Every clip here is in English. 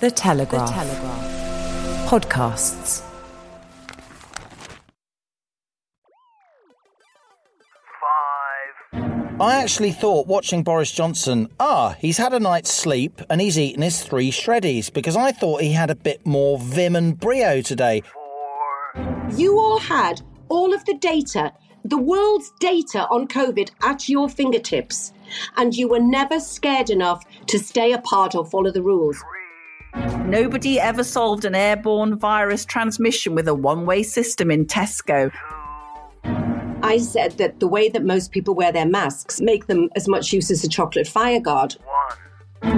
The Telegraph. The Telegraph. Podcasts. I actually thought watching Boris Johnson, ah, he's had a night's sleep and he's eaten his three shreddies because I thought he had a bit more vim and brio today. You all had all of the data, the world's data on COVID at your fingertips, and you were never scared enough to stay apart or follow the rules. Nobody ever solved an airborne virus transmission with a one way system in Tesco. I said that the way that most people wear their masks make them as much use as a chocolate fire guard. We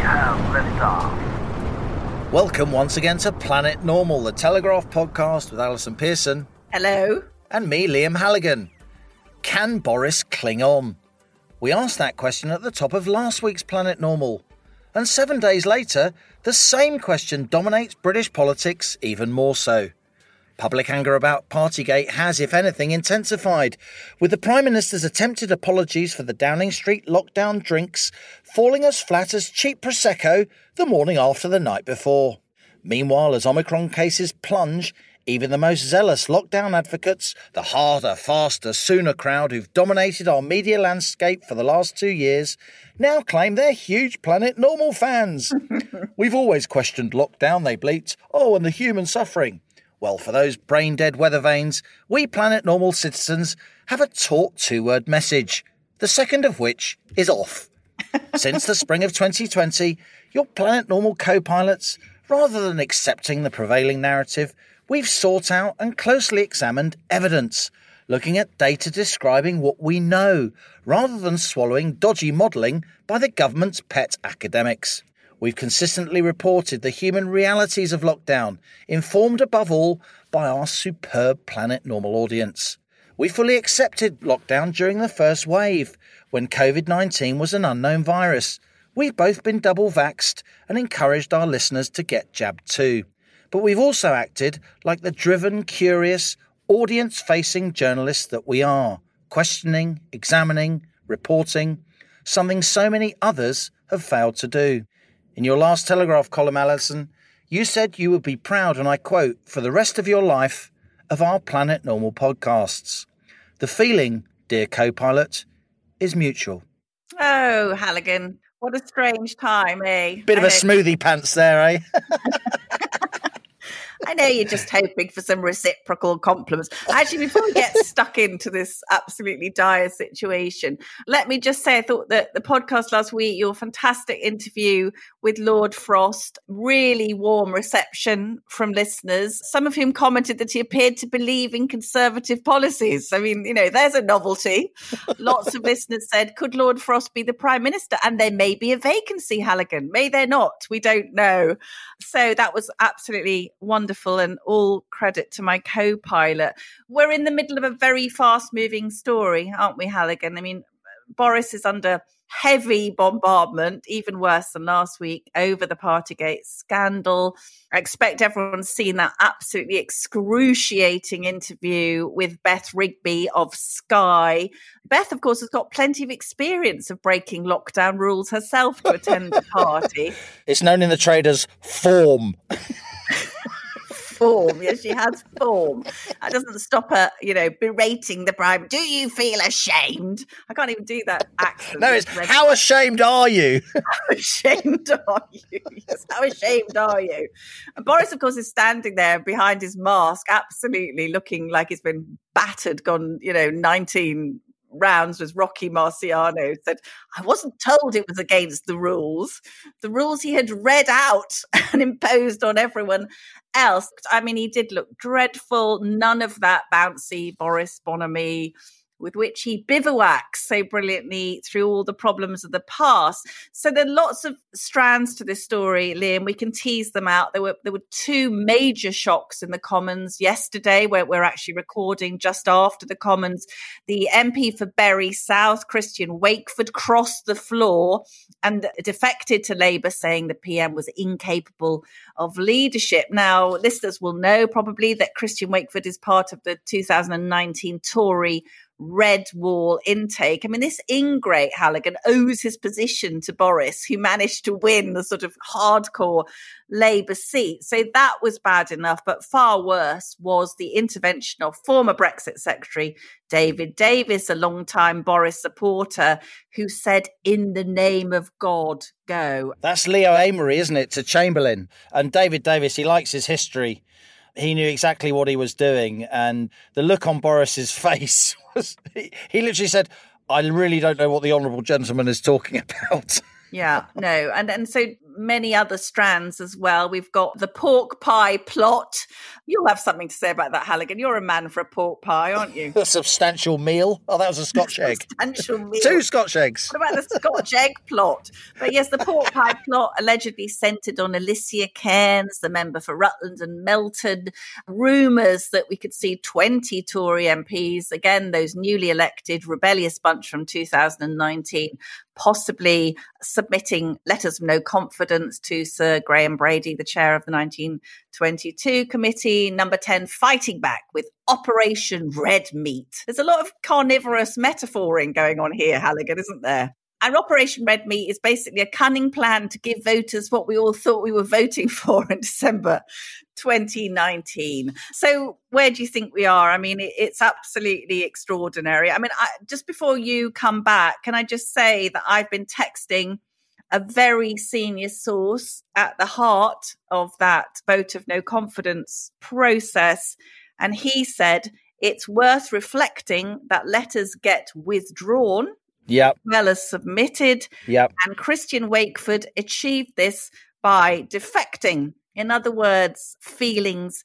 have liftoff. Welcome once again to Planet Normal, the Telegraph podcast with Allison Pearson. Hello. And me, Liam Halligan. Can Boris cling on? We asked that question at the top of last week's Planet Normal. And seven days later, the same question dominates British politics even more so. Public anger about Partygate has, if anything, intensified, with the Prime Minister's attempted apologies for the Downing Street lockdown drinks falling as flat as cheap Prosecco the morning after the night before. Meanwhile, as Omicron cases plunge, even the most zealous lockdown advocates, the harder, faster, sooner crowd who've dominated our media landscape for the last two years, now claim they're huge Planet Normal fans. We've always questioned lockdown, they bleat. Oh, and the human suffering. Well, for those brain dead weather vanes, we Planet Normal citizens have a taut two word message, the second of which is off. Since the spring of 2020, your Planet Normal co pilots, rather than accepting the prevailing narrative, we've sought out and closely examined evidence, looking at data describing what we know, rather than swallowing dodgy modelling by the government's pet academics. We've consistently reported the human realities of lockdown, informed above all by our superb Planet Normal audience. We fully accepted lockdown during the first wave, when COVID 19 was an unknown virus. We've both been double vaxxed and encouraged our listeners to get jabbed too. But we've also acted like the driven, curious, audience facing journalists that we are, questioning, examining, reporting, something so many others have failed to do. In your last Telegraph column, Allison, you said you would be proud, and I quote, for the rest of your life of our Planet Normal podcasts. The feeling, dear co pilot, is mutual. Oh, Halligan, what a strange time, eh? Bit of a smoothie pants there, eh? I know you're just hoping for some reciprocal compliments. Actually, before we get stuck into this absolutely dire situation, let me just say I thought that the podcast last week, your fantastic interview with Lord Frost, really warm reception from listeners, some of whom commented that he appeared to believe in conservative policies. I mean, you know, there's a novelty. Lots of listeners said, could Lord Frost be the Prime Minister? And there may be a vacancy, Halligan. May there not? We don't know. So that was absolutely wonderful wonderful and all credit to my co pilot. We're in the middle of a very fast moving story, aren't we, Halligan? I mean, Boris is under heavy bombardment, even worse than last week, over the Partygate scandal. I expect everyone's seen that absolutely excruciating interview with Beth Rigby of Sky. Beth, of course, has got plenty of experience of breaking lockdown rules herself to attend the party. It's known in the trade as form. form. Yes, she has form. That doesn't stop her, you know, berating the prime. Do you feel ashamed? I can't even do that accent. No, it's how ashamed are you? how ashamed are you? Yes, how ashamed are you? And Boris, of course, is standing there behind his mask, absolutely looking like he's been battered, gone, you know, 19 rounds was Rocky Marciano said, I wasn't told it was against the rules. The rules he had read out and imposed on everyone else. I mean, he did look dreadful. None of that bouncy Boris Bonhomie with which he bivouacs so brilliantly through all the problems of the past. So there are lots of strands to this story, Liam. We can tease them out. There were there were two major shocks in the Commons yesterday, where we're actually recording just after the Commons. The MP for Bury South, Christian Wakeford, crossed the floor and defected to Labour, saying the PM was incapable of leadership. Now, listeners will know probably that Christian Wakeford is part of the 2019 Tory red wall intake. I mean, this ingrate Halligan owes his position to Boris, who managed to win the sort of hardcore Labour seat. So that was bad enough. But far worse was the intervention of former Brexit Secretary David Davis, a long-time Boris supporter, who said, In the name of God, go. That's Leo Amery, isn't it, to Chamberlain? And David Davis, he likes his history. He knew exactly what he was doing. And the look on Boris's face was, he, he literally said, I really don't know what the Honourable Gentleman is talking about. Yeah, no. And and so many other strands as well. We've got the pork pie plot. You'll have something to say about that, Halligan. You're a man for a pork pie, aren't you? a substantial meal. Oh, that was a Scotch egg. Substantial meal. Two Scotch eggs. What about the Scotch egg plot? But yes, the pork pie plot allegedly centred on Alicia Kearns, the member for Rutland and Melton. Rumours that we could see 20 Tory MPs, again, those newly elected rebellious bunch from 2019, possibly submitting letters of no confidence to Sir Graham Brady, the chair of the 1922 committee. Number 10, fighting back with Operation Red Meat. There's a lot of carnivorous metaphoring going on here, Halligan, isn't there? And Operation Red Meat is basically a cunning plan to give voters what we all thought we were voting for in December 2019. So, where do you think we are? I mean, it's absolutely extraordinary. I mean, I, just before you come back, can I just say that I've been texting a very senior source at the heart of that vote of no confidence process. And he said it's worth reflecting that letters get withdrawn Yep. well as submitted. Yep. And Christian Wakeford achieved this by defecting. In other words, feelings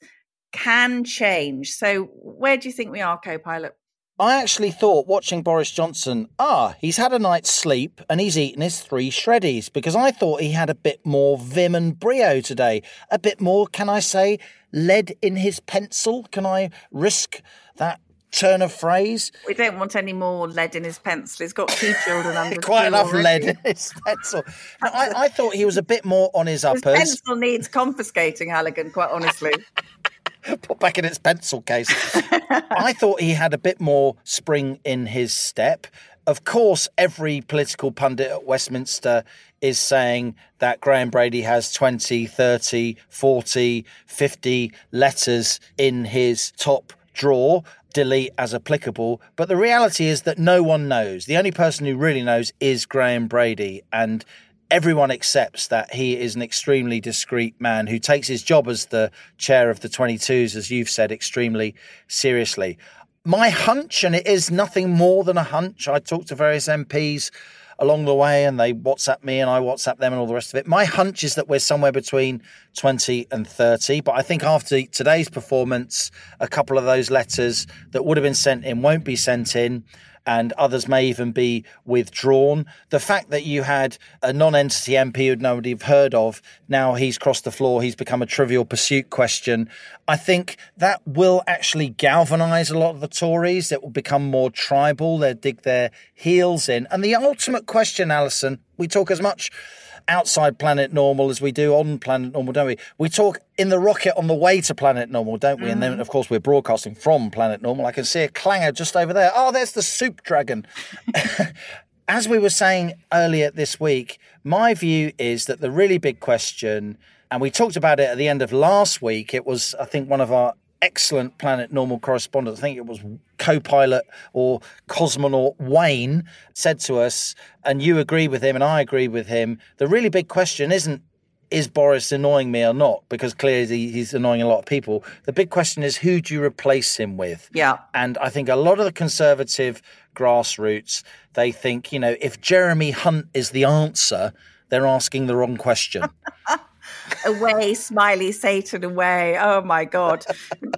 can change. So, where do you think we are, co pilot? I actually thought watching Boris Johnson, ah, he's had a night's sleep and he's eaten his three shreddies because I thought he had a bit more vim and brio today. A bit more, can I say, lead in his pencil? Can I risk that turn of phrase? We don't want any more lead in his pencil. He's got two children under Quite enough already. lead in his pencil. No, I, I thought he was a bit more on his His uppers. pencil needs confiscating, Halligan, quite honestly. put back in its pencil case. I thought he had a bit more spring in his step. Of course, every political pundit at Westminster is saying that Graham Brady has 20, 30, 40, 50 letters in his top drawer. Delete as applicable. But the reality is that no one knows. The only person who really knows is Graham Brady. And everyone accepts that he is an extremely discreet man who takes his job as the chair of the 22s, as you've said, extremely seriously. My hunch, and it is nothing more than a hunch, I talked to various MPs along the way and they WhatsApp me and I WhatsApp them and all the rest of it. My hunch is that we're somewhere between 20 and 30. But I think after today's performance, a couple of those letters that would have been sent in won't be sent in and others may even be withdrawn. The fact that you had a non entity MP who nobody have heard of, now he's crossed the floor, he's become a trivial pursuit question. I think that will actually galvanise a lot of the Tories. It will become more tribal. They'll dig their heels in. And the ultimate question, Allison, we talk as much outside planet normal as we do on planet normal, don't we? We talk in the rocket on the way to planet normal, don't we? And then, mm. of course, we're broadcasting from planet normal. I can see a clanger just over there. Oh, there's the soup dragon. as we were saying earlier this week, my view is that the really big question, and we talked about it at the end of last week, it was, I think, one of our excellent Planet Normal correspondent, I think it was co pilot or cosmonaut Wayne, said to us, and you agree with him, and I agree with him. The really big question isn't, is Boris annoying me or not? Because clearly he's annoying a lot of people. The big question is, who do you replace him with? Yeah. And I think a lot of the conservative grassroots, they think, you know, if Jeremy Hunt is the answer, they're asking the wrong question. away, smiley Satan away. Oh my God.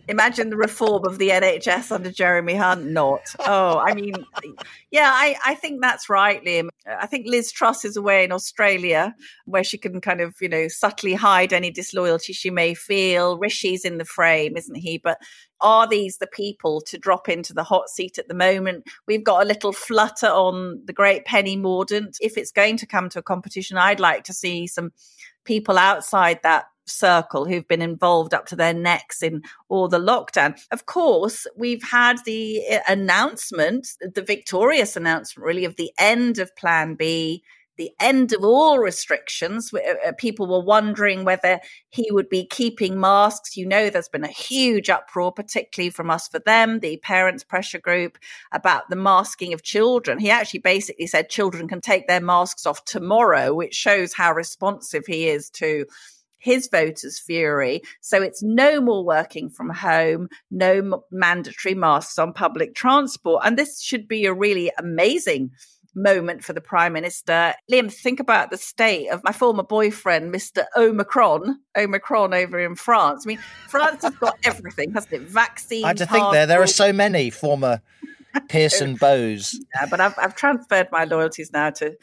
Imagine the reform of the NHS under Jeremy Hunt. Not. Oh, I mean, yeah, I, I think that's right, Liam. I think Liz Truss is away in Australia where she can kind of, you know, subtly hide any disloyalty she may feel. Rishi's in the frame, isn't he? But are these the people to drop into the hot seat at the moment? We've got a little flutter on the great Penny Mordaunt. If it's going to come to a competition, I'd like to see some people outside that circle who've been involved up to their necks in all the lockdown. Of course, we've had the uh, announcement, the victorious announcement, really, of the end of Plan B the end of all restrictions. Uh, uh, people were wondering whether he would be keeping masks. You know, there's been a huge uproar, particularly from UsForThem, the parents' pressure group, about the masking of children. He actually basically said children can take their masks off tomorrow, which shows how responsive he is to his voters' fury. So it's no more working from home, no mandatory masks on public transport. And this should be a really amazing moment for the prime minister. Liam, think about the state of my former boyfriend, Mr. Omicron, Omicron over in France. I mean, France has got everything, hasn't it? Vaccine. I had to think there. There are so many former Pearson beaux. Yeah, but I've, I've transferred my loyalties now to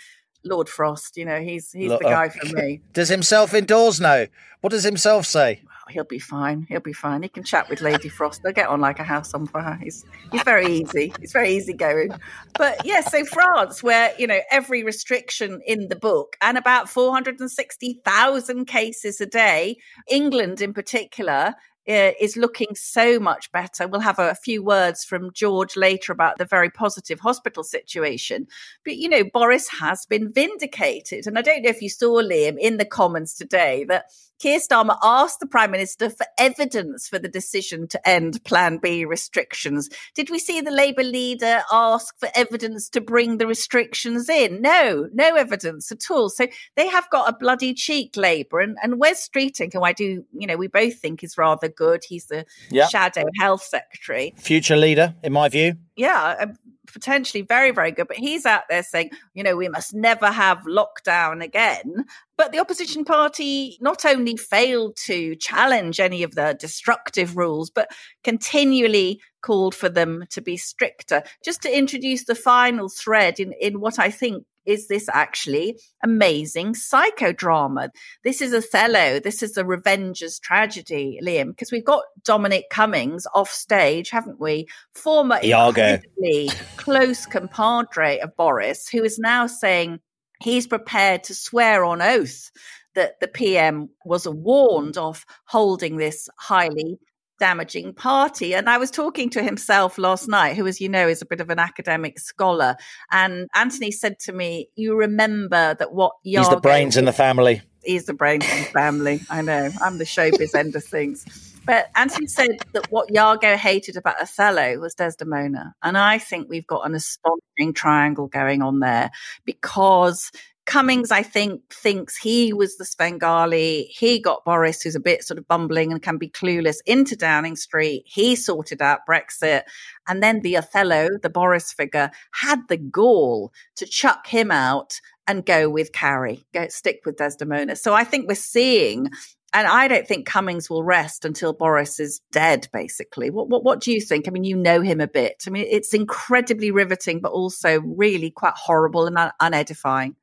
Lord Frost. You know, he's he's Look, the guy oh. for me. Does himself indoors know? What does himself say? He'll be fine. He'll be fine. He can chat with Lady Frost. They'll get on like a house on fire. He's he's very easy. He's very easy going. But yeah, so France, where you know every restriction in the book, and about four hundred and sixty thousand cases a day. England, in particular, Uh, is looking so much better. We'll have a, few words from George later about the very positive hospital situation. But, you know, Boris has been vindicated. And I don't know if you saw, Liam, in the Commons today that Keir Starmer asked the Prime Minister for evidence for the decision to end Plan B restrictions. Did we see the Labour leader ask for evidence to bring the restrictions in? No, no evidence at all. So they have got a bloody cheek, Labour. And, and Wes Streeting, who I do, you know, we both think is rather good. He's the yep. shadow health secretary. Future leader, in my view. Yeah, potentially very, very good. But he's out there saying, you know, we must never have lockdown again. But the opposition party not only failed to challenge any of the destructive rules, but continually called for them to be stricter. Just to introduce the final thread in, in what I think is this actually amazing psychodrama? This is Othello. This is a revenger's tragedy, Liam, because we've got Dominic Cummings off stage, haven't we? Former incredibly close compadre of Boris, who is now saying he's prepared to swear on oath that the PM was warned of holding this highly damaging party. And I was talking to himself last night, who, as you know, is a bit of an academic scholar. And Anthony said to me, You remember that what Iago He's the brains in the family. He's the brains in the family. I know. I'm the showbiz end of things. But Anthony said that what Iago hated about Othello was Desdemona. And I think we've got an astonishing triangle going on there because Cummings, I think, thinks he was the Svengali. He got Boris, who's a bit sort of bumbling and can be clueless, into Downing Street. He sorted out Brexit. And then the Othello, the Boris figure, had the gall to chuck him out and go with Carrie, go stick with Desdemona. So I think we're seeing and I don't think Cummings will rest until Boris is dead. Basically, what, what what do you think? I mean, you know him a bit. I mean, it's incredibly riveting, but also really quite horrible and un- unedifying.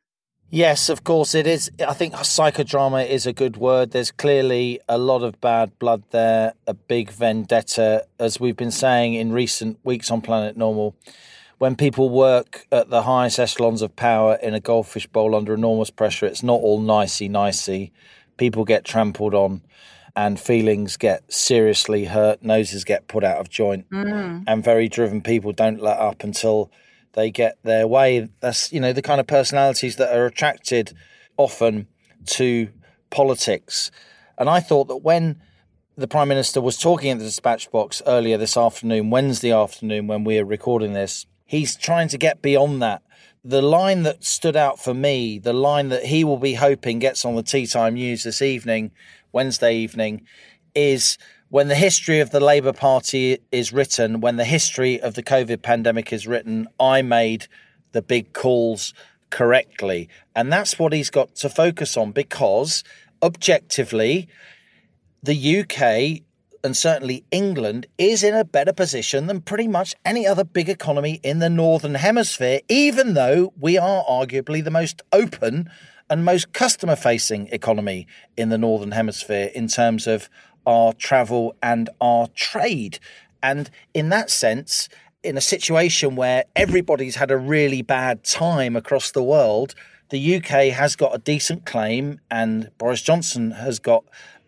Yes, of course it is. I think psychodrama is a good word. There's clearly a lot of bad blood there, a big vendetta, as we've been saying in recent weeks on Planet Normal. When people work at the highest echelons of power in a goldfish bowl under enormous pressure, it's not all nicey nicey. People get trampled on and feelings get seriously hurt, noses get put out of joint, mm. and very driven people don't let up until they get their way. That's you know the kind of personalities that are attracted often to politics. And I thought that when the Prime Minister was talking at the dispatch box earlier this afternoon, Wednesday afternoon, when we are recording this, he's trying to get beyond that. The line that stood out for me, the line that he will be hoping gets on the tea time news this evening, Wednesday evening, is when the history of the Labour Party is written, when the history of the COVID pandemic is written, I made the big calls correctly. And that's what he's got to focus on because objectively, the UK and certainly England is in a better position than pretty much any other big economy in the Northern Hemisphere, even though we are arguably the most open and most customer facing economy in the Northern Hemisphere in terms of our travel and our trade. And in that sense, in a situation where everybody's had a really bad time across the world, the UK has got a decent claim and Boris Johnson has got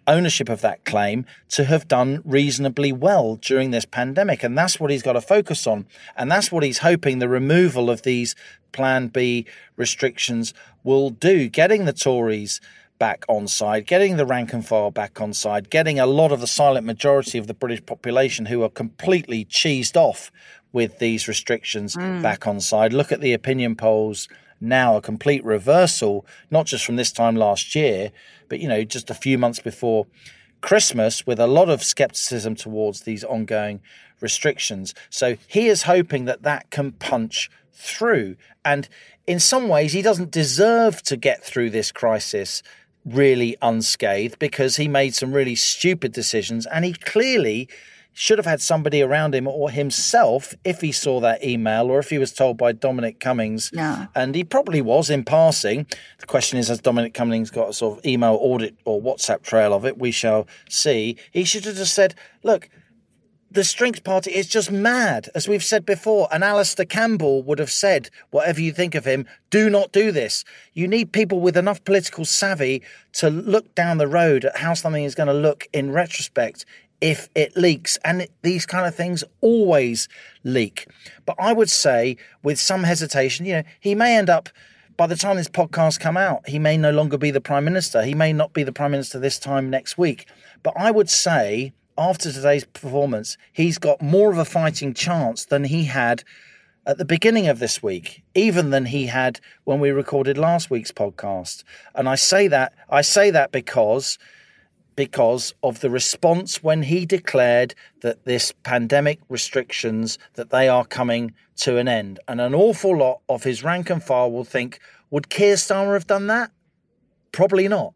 ownership of that claim to have done reasonably well during this pandemic. And that's what he's got to focus on. And that's what he's hoping the removal of these Plan B restrictions will do, getting the Tories back on side, getting the rank and file back on side, getting a lot of the silent majority of the British population who are completely cheesed off with these restrictions mm. back on side. Look at the opinion polls now, a complete reversal, not just from this time last year, but you know, just a few months before Christmas, with a lot of skepticism towards these ongoing restrictions. So he is hoping that that can punch through. And in some ways, he doesn't deserve to get through this crisis really unscathed because he made some really stupid decisions and he clearly should have had somebody around him or himself if he saw that email or if he was told by Dominic Cummings. Yeah. And he probably was in passing. The question is, has Dominic Cummings got a sort of email audit or WhatsApp trail of it? We shall see. He should have just said, look, the Strength Party is just mad. As we've said before, and Alastair Campbell would have said, whatever you think of him, do not do this. You need people with enough political savvy to look down the road at how something is going to look in retrospect if it leaks. And these kind of things always leak. But I would say, with some hesitation, you know, he may end up. By the time this podcast come out, he may no longer be the prime minister. He may not be the prime minister this time next week. But I would say after today's performance, he's got more of a fighting chance than he had at the beginning of this week, even than he had when we recorded last week's podcast. And I say that I say that because because of the response when he declared that this pandemic restrictions that they are coming to an end. And an awful lot of his rank and file will think, would Keir Starmer have done that? Probably not.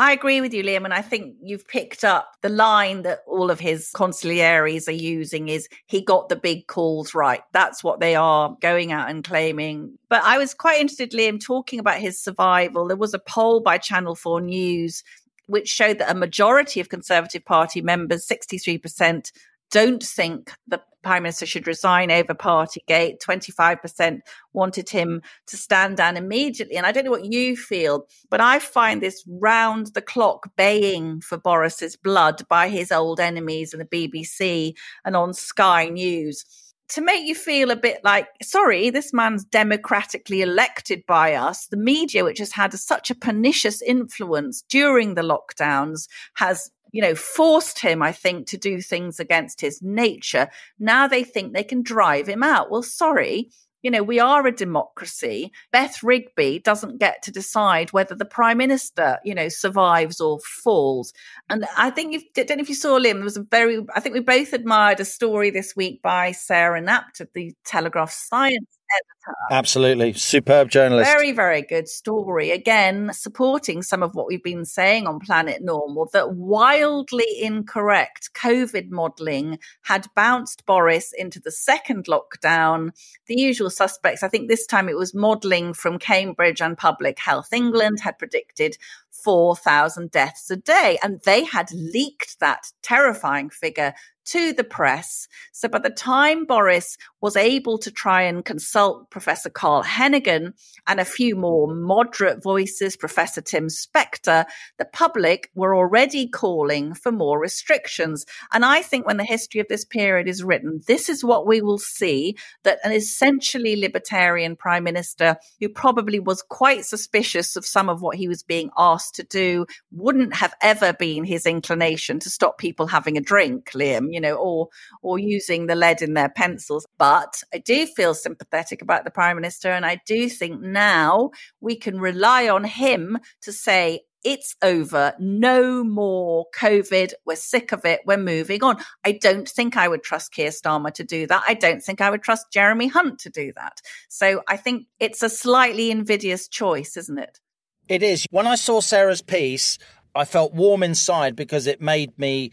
I agree with you, Liam, and I think you've picked up the line that all of his consiglieres are using is he got the big calls right. That's what they are going out and claiming. But I was quite interested, Liam, talking about his survival. There was a poll by Channel 4 News which showed that a majority of Conservative Party members, 63%, don't think the Prime Minister should resign over Partygate. 25% wanted him to stand down immediately. And I don't know what you feel, but I find this round the clock baying for Boris's blood by his old enemies in the BBC and on Sky News to make you feel a bit like, sorry, this man's democratically elected by us. The media, which has had such a pernicious influence during the lockdowns, has you know, forced him, I think, to do things against his nature. Now they think they can drive him out. Well, sorry, you know, we are a democracy. Beth Rigby doesn't get to decide whether the prime minister, you know, survives or falls. And I think you don't know if you saw Liam. There was a very, I think we both admired a story this week by Sarah Knapton of the Telegraph Science editor. Absolutely. Superb journalist. Very, very good story. Again, supporting some of what we've been saying on Planet Normal that wildly incorrect COVID modelling had bounced Boris into the second lockdown. The usual suspects, I think this time it was modelling from Cambridge and Public Health England, had predicted 4,000 deaths a day. And they had leaked that terrifying figure to the press. So by the time Boris was able to try and consult Professor Carl Heneghan and a few more moderate voices, Professor Tim Spector, the public were already calling for more restrictions. And I think when the history of this period is written, this is what we will see that an essentially libertarian prime minister who probably was quite suspicious of some of what he was being asked to do wouldn't have ever been his inclination to stop people having a drink, Liam you know, or or using the lead in their pencils. But I do feel sympathetic about the prime minister, and I do think now we can rely on him to say it's over. No more COVID. We're sick of it. We're moving on. I don't think I would trust Keir Starmer to do that. I don't think I would trust Jeremy Hunt to do that. So I think it's a slightly invidious choice, isn't it? It is. When I saw Sarah's piece, I felt warm inside because it made me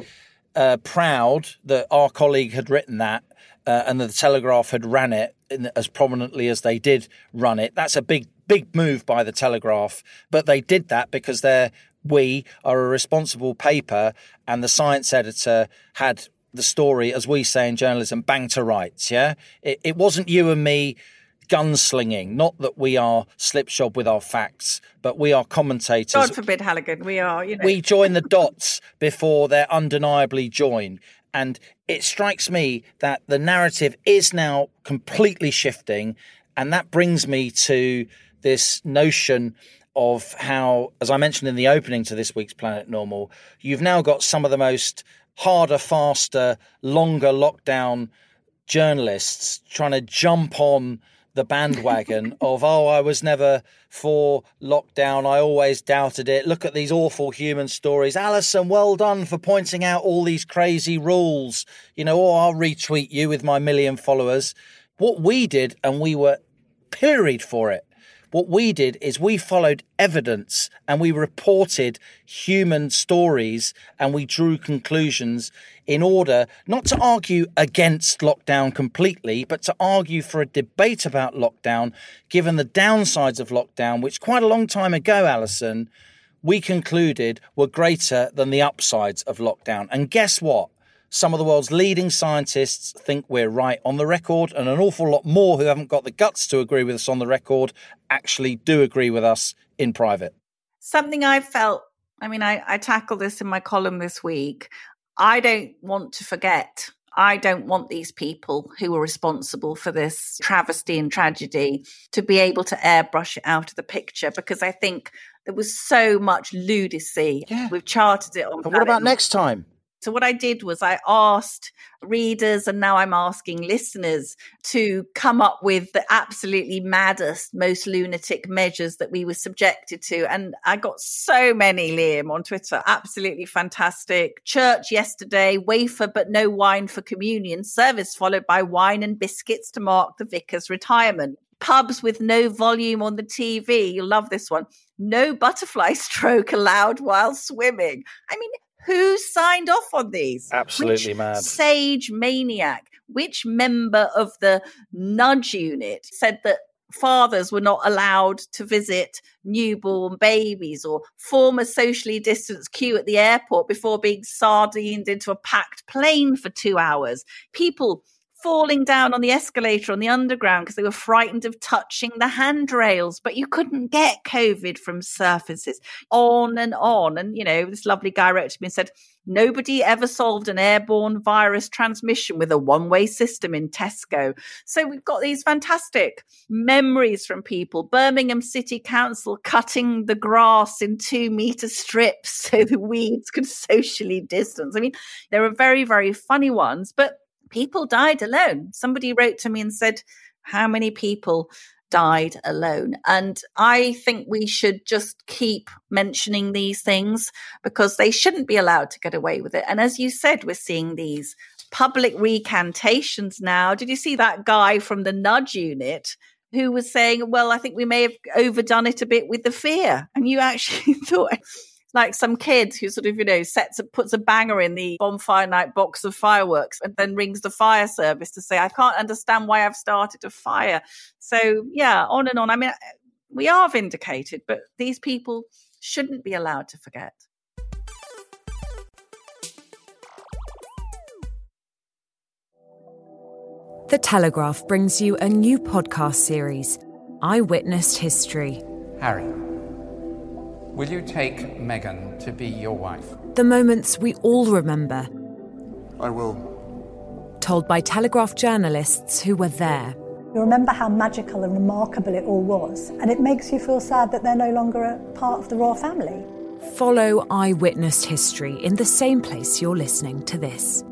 uh, proud that our colleague had written that uh, and that the Telegraph had ran it in, as prominently as they did run it. That's a big, big move by the Telegraph, but they did that because they're we are a responsible paper, and the science editor had the story, as we say in journalism, bang to rights. Yeah, it, it wasn't you and me gunslinging. Not that we are slipshod with our facts, but we are commentators. God forbid, Halligan, we are. You know, we join the dots before they're undeniably joined. And it strikes me that the narrative is now completely shifting. And that brings me to this notion of how, as I mentioned in the opening to this week's Planet Normal, you've now got some of the most harder, faster, longer lockdown journalists trying to jump on the bandwagon of oh i was never for lockdown. I always doubted it. Look at these awful human stories. Allison well done for pointing out all these crazy rules. You know or i'll retweet you with my million followers. What we did and we were pilloried for it what we did is we followed evidence and we reported human stories and we drew conclusions in order not to argue against lockdown completely, but to argue for a debate about lockdown, given the downsides of lockdown, which quite a long time ago, Allison, we concluded were greater than the upsides of lockdown. And guess what? Some of the world's leading scientists think we're right on the record, and an awful lot more who haven't got the guts to agree with us on the record actually do agree with us in private. Something I felt, I mean, I, I tackled this in my column this week. I don't want to forget I don't want these people who were responsible for this travesty and tragedy to be able to airbrush it out of the picture because I think there was so much lunacy. Yeah. We've charted it on. But what about next time? So, what I did was I asked readers, and now I'm asking listeners to come up with the absolutely maddest, most lunatic measures that we were subjected to. And I got so many, Liam, on Twitter. Absolutely fantastic. Church yesterday, wafer but no wine for communion, service followed by wine and biscuits to mark the vicar's retirement. Pubs with no volume on the TV. You'll love this one. No butterfly stroke allowed while swimming. I mean, who signed off on these? Absolutely Which mad. Sage maniac. Which member of the nudge unit said that fathers were not allowed to visit newborn babies or form a socially distanced queue at the airport before being sardined into a packed plane for two hours? People falling down on the escalator on the underground because they were frightened of touching the handrails, but you couldn't get COVID from surfaces. On and on. And, you know, this lovely guy wrote to me and said, Nobody ever solved an airborne virus transmission with a one way system in Tesco. So we've got these fantastic memories from people. Birmingham City Council cutting the grass in two meter strips so the weeds could socially distance. I mean, there are very, very funny ones, but people died alone. Somebody wrote to me and said, How many people died alone? And I think we should just keep mentioning these things because they shouldn't be allowed to get away with it. And as you said, we're seeing these public recantations now. Did you see that guy from the nudge unit? Who was saying, Well, I think we may have overdone it a bit with the fear. And you actually thought, like some kid who sort of, you know, sets puts a banger in the bonfire night box of fireworks and then rings the fire service to say, I can't understand why I've started a fire. So yeah, on and on. I mean, we are vindicated, but these people shouldn't be allowed to forget. The Telegraph brings you a new podcast series, I Witnessed History. Harry, will you take Meghan to be your wife? The moments we all remember, I will. told by Telegraph journalists who were there. You remember how magical and remarkable it all was, and it makes you feel sad that they're no longer a part of the royal family. Follow I Witnessed History in the same place you're listening to this.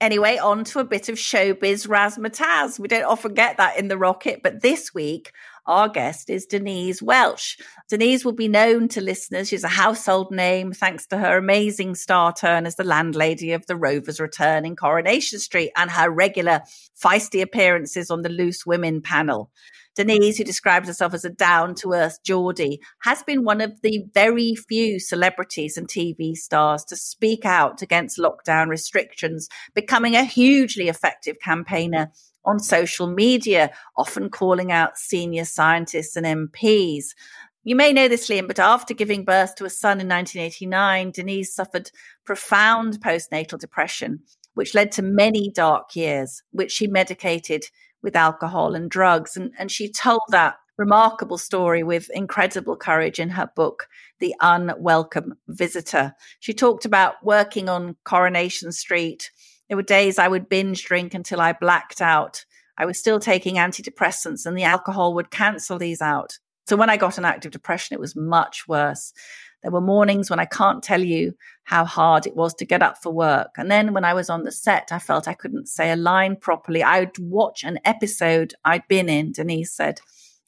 Anyway, on to a bit of showbiz razzmatazz. We don't often get that in the Rocket, but this week our guest is Denise Welch. Denise will be known to listeners. She's a household name thanks to her amazing star turn as the landlady of the Rovers Return in Coronation Street and her regular feisty appearances on the Loose Women panel. Denise, who describes herself as a down to earth Geordie, has been one of the very few celebrities and TV stars to speak out against lockdown restrictions, becoming a hugely effective campaigner on social media, often calling out senior scientists and MPs. You may know this, Liam, but after giving birth to a son in 1989, Denise suffered profound postnatal depression, which led to many dark years, which she medicated with alcohol and drugs. And, and she told that remarkable story with incredible courage in her book, The Unwelcome Visitor. She talked about working on Coronation Street. There were days I would binge drink until I blacked out. I was still taking antidepressants, and the alcohol would cancel these out. So when I got an active depression, it was much worse. There were mornings when I can't tell you how hard it was to get up for work. And then when I was on the set, I felt I couldn't say a line properly. I would watch an episode I'd been in, Denise said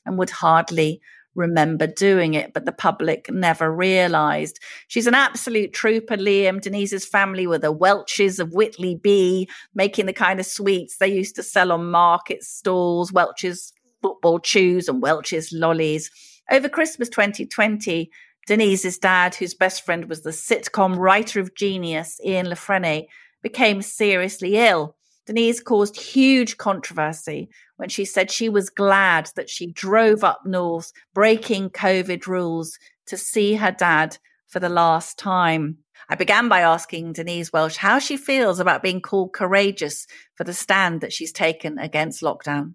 and would hardly remember doing it, but the public never realized. She's an absolute trooper, Liam. Denise's family were the Welches of Whitley Bay, making the kind of sweets they used to sell on market stalls, Welch's football chews and Welch's lollies. Over Christmas 2020, Denise's dad, whose best friend was the sitcom writer of genius, Ian La became seriously ill. Denise caused huge controversy when she said she was glad that she drove up north, breaking COVID rules, to see her dad for the last time. I began by asking Denise Welch how she feels about being called courageous for the stand that she's taken against lockdown.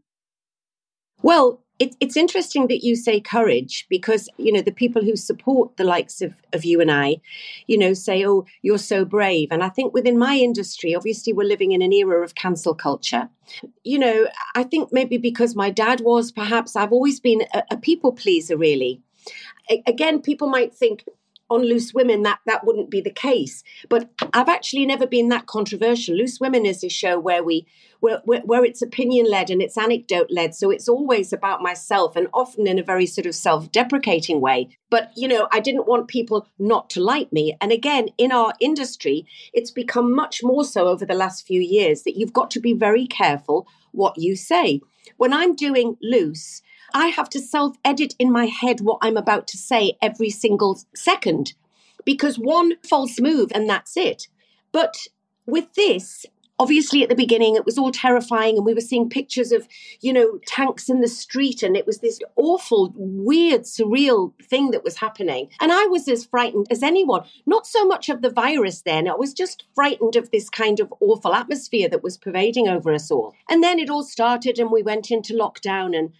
Well, it, it's interesting that you say courage because you know the people who support the likes of, of you and I, you know, say, "Oh, you're so brave." And I think within my industry, obviously, we're living in an era of cancel culture. You know, I think maybe because my dad was, perhaps I've always been a, a people pleaser. Really, a- again, people might think, on Loose Women, that that wouldn't be the case. But I've actually never been that controversial. Loose Women is a show where we where, where, where it's opinion led and it's anecdote led. So it's always about myself and often in a very sort of self deprecating way. But, you know, I didn't want people not to like me. And again, in our industry, it's become much more so over the last few years that you've got to be very careful what you say. When I'm doing loose, I have to self edit in my head what I'm about to say every single second because one false move and that's it. But with this, obviously at the beginning it was all terrifying and we were seeing pictures of you know tanks in the street and it was this awful weird surreal thing that was happening. And i was as frightened as anyone. Not so much of the virus then i was just frightened of this kind of awful atmosphere that was pervading over us all. And then it all started and we went into lockdown and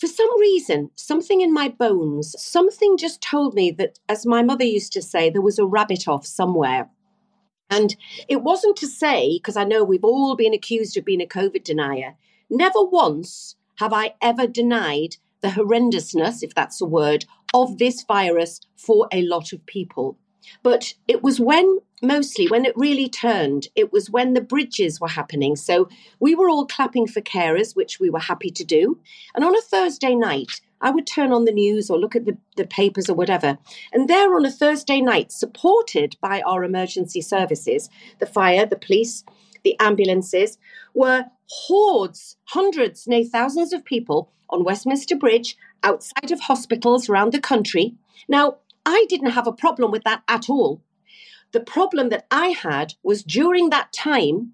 for some reason, something in my bones, something just told me that, as my mother used to say, there was a rabbit off somewhere. And it wasn't to say, because I know we've all been accused of being a COVID denier, never once have I ever denied the horrendousness, if that's a word, of this virus for a lot of people. But it was when, mostly, when it really turned, it was when the bridges were happening. So we were all clapping for carers, which we were happy to do. And on a Thursday night, I would turn on the news or look at the, the papers or whatever. And there on a Thursday night, supported by our emergency services, the fire, the police, the ambulances, were hordes, hundreds, nay, thousands of people on Westminster Bridge, outside of hospitals around the country. Now, I didn't have a problem with that at all. The problem that I had was during that time,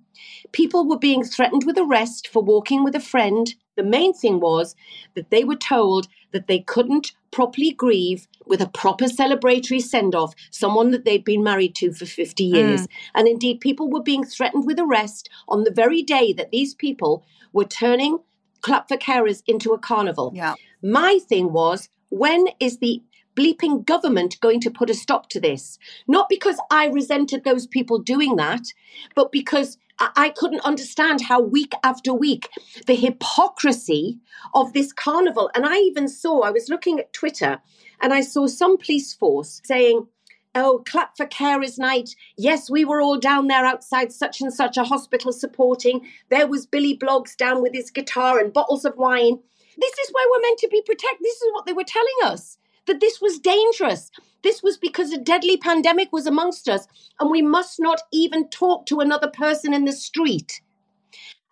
people were being threatened with arrest for walking with a friend. The main thing was that they were told that they couldn't properly grieve with a proper celebratory send off someone that they'd been married to for 50 years. Mm. And indeed, people were being threatened with arrest on the very day that these people were turning Clap for Carers into a carnival. Yeah. My thing was, when is the bleeping government going to put a stop to this? Not because I resented those people doing that, but because I couldn't understand how week after week the hypocrisy of this carnival. And I even saw, I was looking at Twitter and I saw some police force saying, Oh, clap for carers night. Yes, we were all down there outside such and such a hospital supporting. There was Billy Bloggs down with his guitar and bottles of wine. This is where we're meant to be protected. This is what they were telling us that this was dangerous. This was because a deadly pandemic was amongst us, and we must not even talk to another person in the street.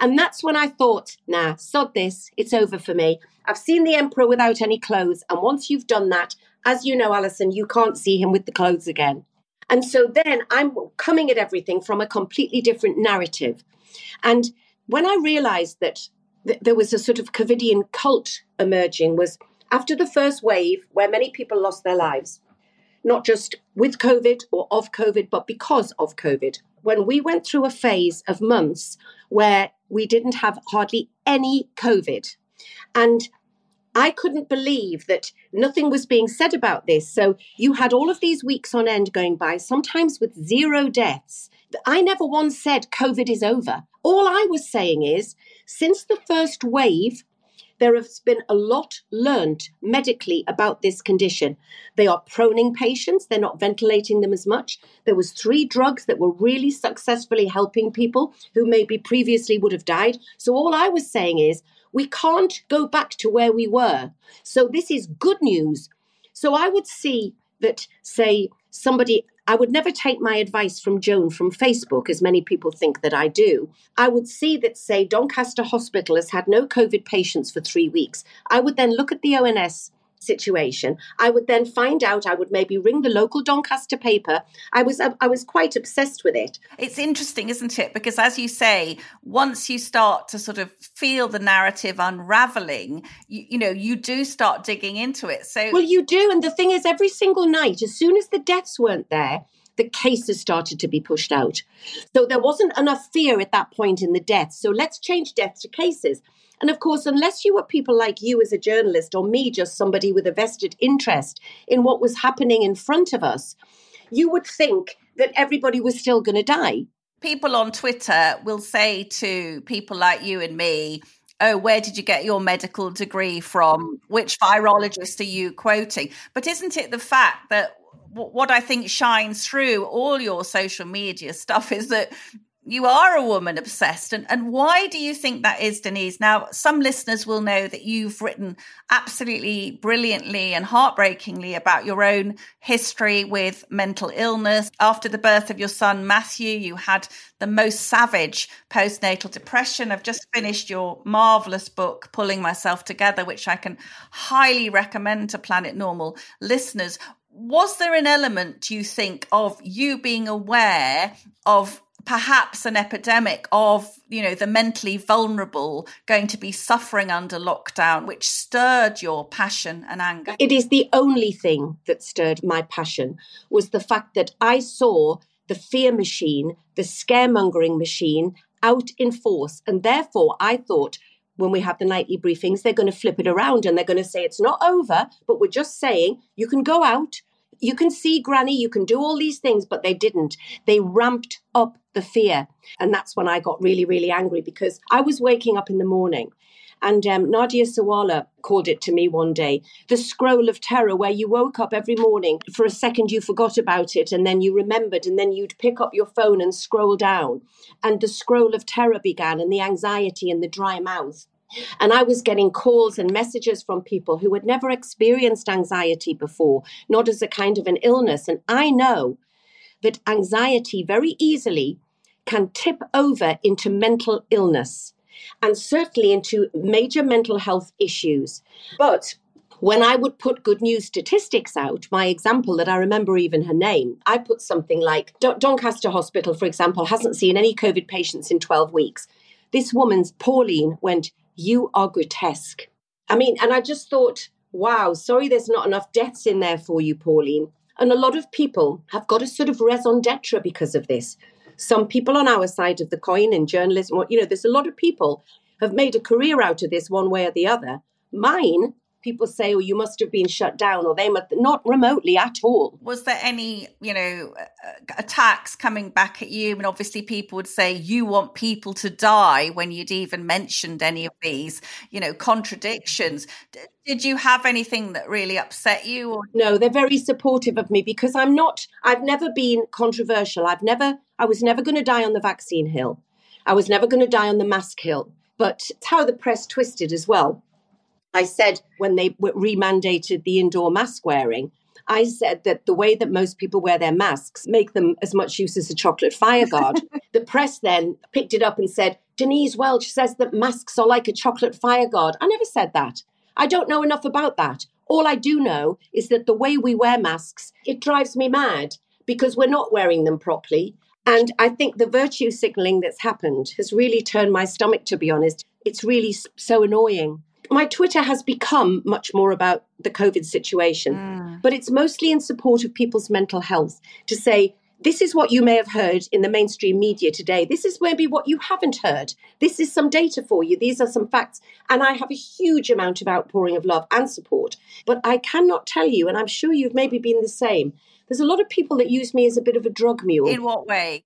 And that's when I thought, nah, sod this, it's over for me. I've seen the Emperor without any clothes, and once you've done that, as you know, Allison, you can't see him with the clothes again. And so then I'm coming at everything from a completely different narrative. And when I realized that th- there was a sort of Covidian cult emerging, was after the first wave, where many people lost their lives, not just with COVID or of COVID, but because of COVID, when we went through a phase of months where we didn't have hardly any COVID. And I couldn't believe that nothing was being said about this. So you had all of these weeks on end going by, sometimes with zero deaths. I never once said COVID is over. All I was saying is, since the first wave, there has been a lot learned medically about this condition. They are proning patients, they're not ventilating them as much. There was three drugs that were really successfully helping people who maybe previously would have died. So all I was saying is we can't go back to where we were. So this is good news. So I would see that say somebody I would never take my advice from Joan from Facebook, as many people think that I do. I would see that, say, Doncaster Hospital has had no COVID patients for three weeks. I would then look at the ONS situation. I would then find out. I would maybe ring the local Doncaster paper. I was uh, I was quite obsessed with it. It's interesting, isn't it? Because as you say, once you start to sort of feel the narrative unraveling, you, you know, you do start digging into it. So well, you do. And the thing is, every single night, as soon as the deaths weren't there, the cases started to be pushed out. So there wasn't enough fear at that point in the deaths. So let's change deaths to cases. And of course, unless you were people like you as a journalist or me, just somebody with a vested interest in what was happening in front of us, you would think that everybody was still going to die. People on Twitter will say to people like you and me, oh, where did you get your medical degree from? Mm. Which virologist are you quoting? But isn't it the fact that what I think shines through all your social media stuff is that you are a woman obsessed. And, and why do you think that is, Denise? Now, some listeners will know that you've written absolutely brilliantly and heartbreakingly about your own history with mental illness. After the birth of your son, Matthew, you had the most savage postnatal depression. I've just finished your marvelous book, Pulling Myself Together, which I can highly recommend to Planet Normal listeners was there an element, do you think, of you being aware of perhaps an epidemic of you know the mentally vulnerable going to be suffering under lockdown which stirred your passion and anger? It is the only thing that stirred my passion was the fact that i saw the fear machine the scaremongering machine out in force. And therefore i thought when we have the nightly briefings they're going to flip it around and they're going to say it's not over but we're just saying you can go out you can see granny, you can do all these things, but they didn't. They ramped up the fear. And that's when I got really, really angry because I was waking up in the morning and um, Nadia Sawalha called it to me one day the scroll of terror, where you woke up every morning, for a second you forgot about it, and then you remembered, and then you'd pick up your phone and scroll down. And the scroll of terror began, and the anxiety and the dry mouth. And I was getting calls and messages from people who had never experienced anxiety before, not as a kind of an illness. And I know that anxiety very easily can tip over into mental illness and certainly into major mental health issues. But when I would put good news statistics out, my example that I remember even her name, I put something like Doncaster Hospital, for example, hasn't seen any COVID patients in 12 weeks. This woman's, Pauline, went you are grotesque. I mean, and I just thought, wow, sorry there's not enough deaths in there for you, Pauline. And a lot of people have got a sort of raison d'etre because of this. Some people on our side of the coin in journalism, you know, there's a lot of people have made a career out of this one way or the other. Mine people say, "Oh, you must have been shut down," or they must not remotely at all. Was there any, you know, uh, attacks coming back at you? And obviously, people would say you want people to die when you'd even mentioned any of these, you know, contradictions. Did you have anything that really upset you? Or- no, they're very supportive of me because I'm not. I've never been controversial. I've never. I was never going to die on the vaccine hill. I was never going to die on the mask hill. But it's how the press twisted as well. I said when they remandated the indoor mask wearing, I said that the way that most people wear their masks make them as much use as a chocolate fire guard. the press then picked it up and said, Denise Welch says that masks are like a chocolate fire guard. I never said that. I don't know enough about that. All I do know is that the way we wear masks, it drives me mad because we're not wearing them properly. And I think the virtue signaling that's happened has really turned my stomach, to be honest. It's really so annoying my Twitter has become much more about the COVID situation, but it's mostly in support of people's mental health to say, this is what you may have heard in the mainstream media today. This is maybe what you haven't heard. This is some data for you. These are some facts. And I have a huge amount of outpouring of love and support. But I cannot tell you, and I'm sure you've maybe been the same. There's a lot of people that use me as a bit of a drug mule. In what way?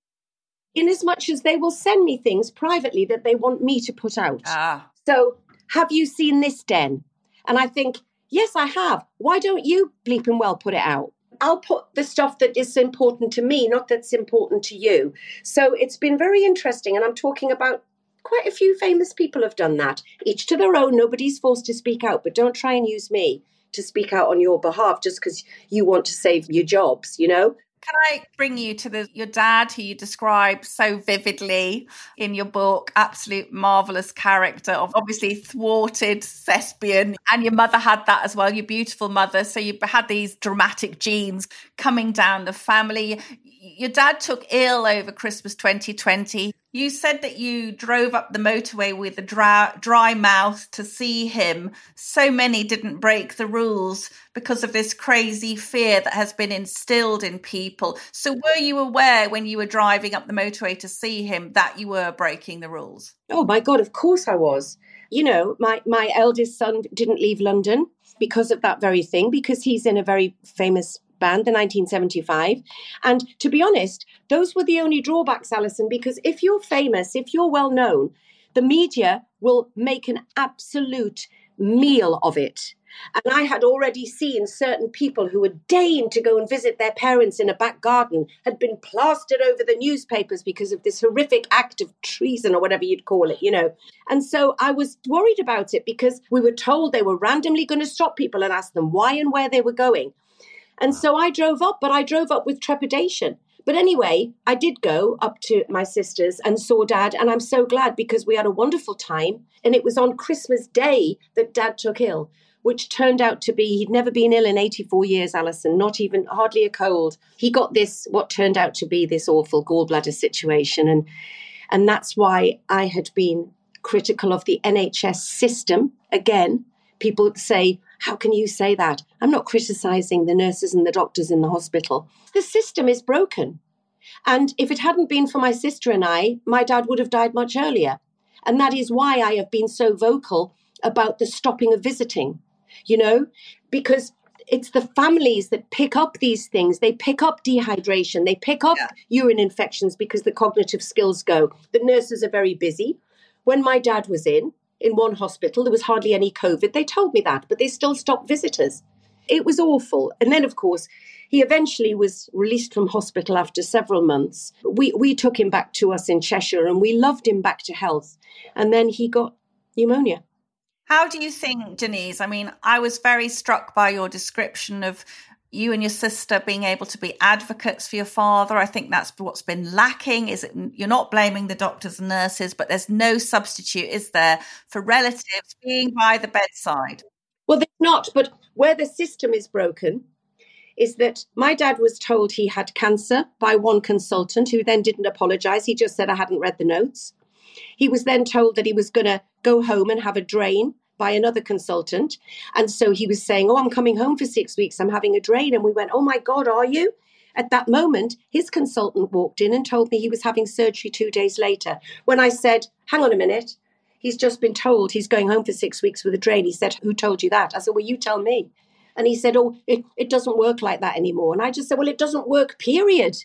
In as much as they will send me things privately that they want me to put out. Ah. So, have you seen this den? And I think, yes, I have. Why don't you bleeping well put it out? I'll put the stuff that is important to me, not that's important to you. So it's been very interesting. And I'm talking about quite a few famous people have done that, each to their own. Nobody's forced to speak out, but don't try and use me to speak out on your behalf just because you want to save your jobs, you know? Can I bring you to the your dad, who you describe so vividly in your book? Absolute marvelous character, of obviously thwarted thespian, and your mother had that as well. Your beautiful mother, so you had these dramatic genes coming down the family. Your dad took ill over Christmas 2020. You said that you drove up the motorway with a dry, dry mouth to see him. So many didn't break the rules because of this crazy fear that has been instilled in people. So, were you aware when you were driving up the motorway to see him that you were breaking the rules? Oh my God, of course I was. You know, my, my eldest son didn't leave London because of that very thing, because he's in a very famous band, the 1975. And to be honest, those were the only drawbacks, Alison, because if you're famous, if you're well known, the media will make an absolute meal of it. And I had already seen certain people who had deigned to go and visit their parents in a back garden had been plastered over the newspapers because of this horrific act of treason or whatever you'd call it, you know. And so I was worried about it because we were told they were randomly going to stop people and ask them why and where they were going. And so I drove up, but I drove up with trepidation. But anyway, I did go up to my sister's and saw dad, and I'm so glad because we had a wonderful time. And it was on Christmas Day that dad took ill, which turned out to be he'd never been ill in 84 years, Alison, not even hardly a cold. He got this, what turned out to be this awful gallbladder situation. And, and that's why I had been critical of the NHS system. Again, people say, how can you say that? I'm not criticizing the nurses and the doctors in the hospital. The system is broken. And if it hadn't been for my sister and I, my dad would have died much earlier. And that is why I have been so vocal about the stopping of visiting, you know, because it's the families that pick up these things. They pick up dehydration, they pick up Yeah. urine infections because the cognitive skills go. The nurses are very busy. When my dad was in, in one hospital, there was hardly any COVID. They told me that, but they still stopped visitors. It was awful. And then, of course, he eventually was released from hospital after several months. We, we took him back to us in Cheshire and we loved him back to health. And then he got pneumonia. How do you think, Denise? I mean, I was very struck by your description of you and your sister being able to be advocates for your father. I think that's what's been lacking. Is it you're not blaming the doctors and nurses, but there's no substitute, is there, for relatives being by the bedside? Well, there's not, but where the system is broken is that my dad was told he had cancer by one consultant who then didn't apologize. He just said, I hadn't read the notes. He was then told that he was going to go home and have a drain by another consultant. And so he was saying, Oh, I'm coming home for six weeks. I'm having a drain. And we went, Oh my God, are you? At that moment, his consultant walked in and told me he was having surgery two days later. When I said, Hang on a minute, he's just been told he's going home for six weeks with a drain. He said, Who told you that? I said, Well, you tell me. And he said, Oh, it, it doesn't work like that anymore. And I just said, Well, it doesn't work, period.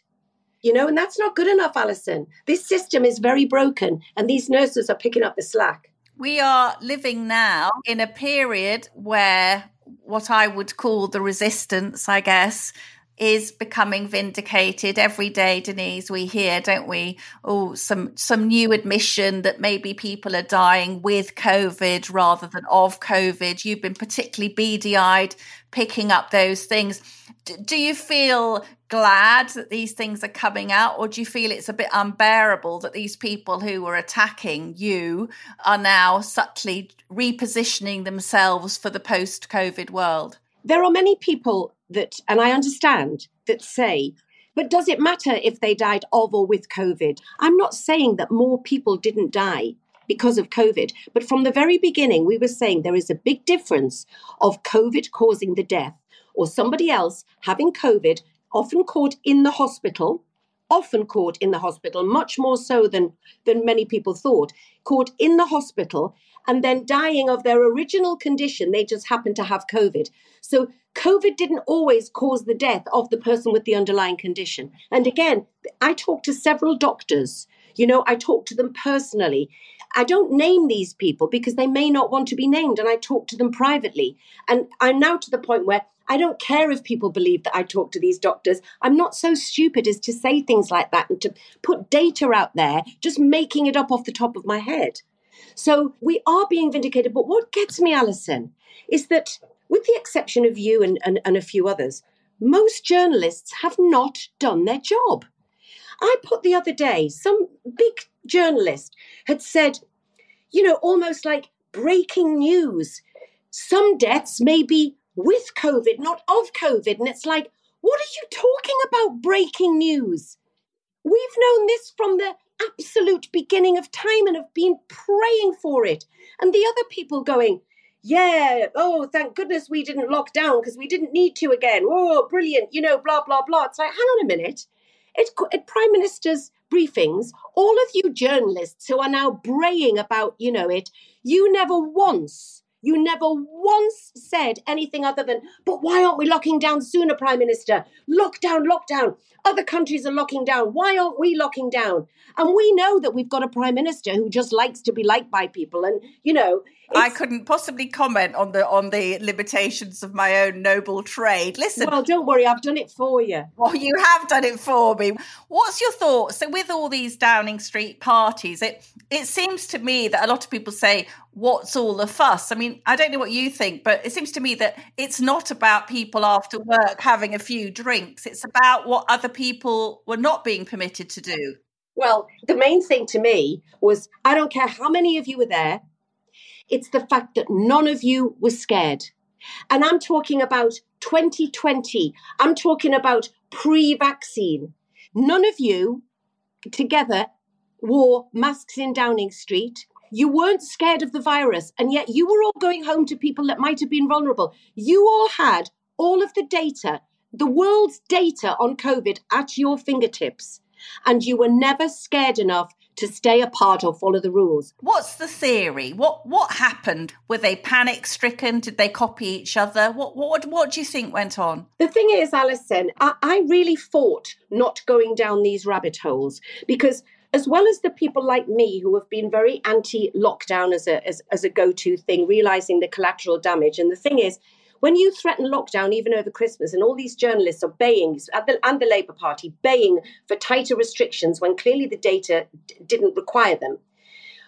You know, and that's not good enough, Alison. This system is very broken, and these nurses are picking up the slack. We are living now in a period where what I would call the resistance, I guess, is becoming vindicated. Every day denise we hear don't we? Oh some some new admission that maybe people are dying with covid rather than of covid. You've been particularly beady-eyed picking up those things. D- do you feel glad that these things are coming out or do you feel it's a bit unbearable that these people who were attacking you are now subtly repositioning themselves for the post covid world? There are many people that, and I understand, that say, but does it matter if they died of or with COVID? I'm not saying that more people didn't die because of COVID. But from the very beginning, we were saying there is a big difference of COVID causing the death or somebody else having COVID, often caught in the hospital, often caught in the hospital, much more so than, than many people thought, caught in the hospital and then dying of their original condition. They just happened to have COVID. So COVID didn't always cause the death of the person with the underlying condition. And again, I talked to several doctors. You know, I talked to them personally. I don't name these people because they may not want to be named, and I talk to them privately. And I'm now to the point where I don't care if people believe that I talk to these doctors. I'm not so stupid as to say things like that and to put data out there, just making it up off the top of my head. So we are being vindicated. But what gets me, Alison, is that with the exception of you and, and, and a few others, most journalists have not done their job. I put the other day, some big journalist had said, you know, almost like breaking news. Some deaths may be with COVID, not of COVID. And it's like, what are you talking about breaking news? We've known this from the absolute beginning of time and have been praying for it. And the other people going, yeah, oh, thank goodness we didn't lock down because we didn't need to again. Oh, brilliant, you know, blah, blah, blah. It's like, hang on a minute. At Prime Minister's briefings, all of you journalists who are now braying about, you know, it, you never once you never once said anything other than, but why aren't we locking down sooner, Prime Minister? Lockdown, lockdown. Other countries are locking down. Why aren't we locking down? And we know that we've got a Prime Minister who just likes to be liked by people. And, you know, I couldn't possibly comment on the on the limitations of my own noble trade. Listen, well, don't worry, I've done it for you. Well, you have done it for me. What's your thoughts? So, with all these Downing Street parties, it it seems to me that a lot of people say, "What's all the fuss?" I mean, I don't know what you think, but it seems to me that it's not about people after work having a few drinks. It's about what other people were not being permitted to do. Well, the main thing to me was I don't care how many of you were there. It's the fact that none of you were scared. And I'm talking about 2020. I'm talking about pre vaccine. None of you together wore masks in Downing Street. You weren't scared of the virus, and yet you were all going home to people that might have been vulnerable. You all had all of the data, the world's data on COVID at your fingertips, and you were never scared enough to stay apart or follow the rules. What's the theory? What what happened? Were they panic stricken? Did they copy each other? What what what do you think went on? The thing is, Alison, I, I really fought not going down these rabbit holes because as well as the people like me who have been very anti-lockdown as a as, as a go-to thing, realizing the collateral damage. And the thing is, when you threaten lockdown even over Christmas, and all these journalists are baying, and the Labour Party baying for tighter restrictions when clearly the data d- didn't require them.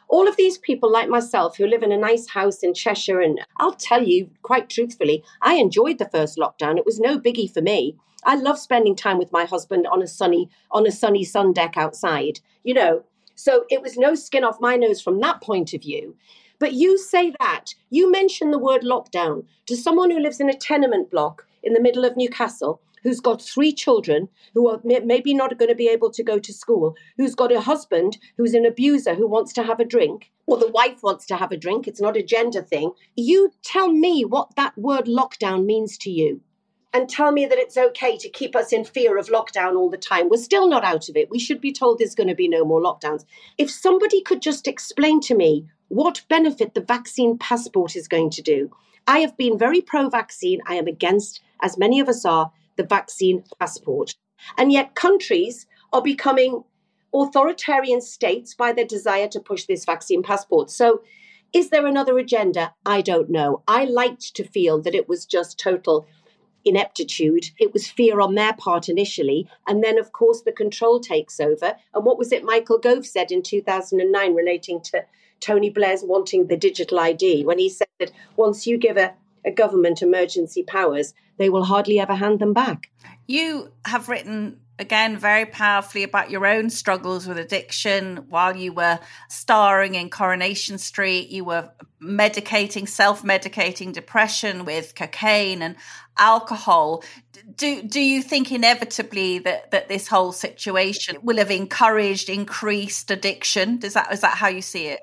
All of these people, like myself, who live in a nice house in Cheshire, and I'll tell you quite truthfully, I enjoyed the first lockdown. It was no biggie for me. I love spending time with my husband on a sunny on a sunny sun deck outside. You know, so it was no skin off my nose from that point of view. But you say that, you mention the word lockdown to someone who lives in a tenement block in the middle of Newcastle, who's got three children who are maybe not going to be able to go to school, who's got a husband who's an abuser who wants to have a drink, or the wife wants to have a drink, it's not a gender thing. You tell me what that word lockdown means to you and tell me that it's okay to keep us in fear of lockdown all the time. We're still not out of it. We should be told there's going to be no more lockdowns. If somebody could just explain to me what benefit the vaccine passport is going to do. I have been very pro vaccine. I am against, as many of us are, the vaccine passport. And yet, countries are becoming authoritarian states by their desire to push this vaccine passport. So, is there another agenda? I don't know. I liked to feel that it was just total ineptitude. It was fear on their part initially. And then, of course, the control takes over. And what was it Michael Gove said in 2009 relating to Tony Blair's wanting the digital ID when he said that once you give a, a government emergency powers, they will hardly ever hand them back. You have written again very powerfully about your own struggles with addiction while you were starring in Coronation Street. You were medicating, self medicating depression with cocaine and alcohol. Do, do you think inevitably that, that this whole situation will have encouraged increased addiction? Does that, is that how you see it?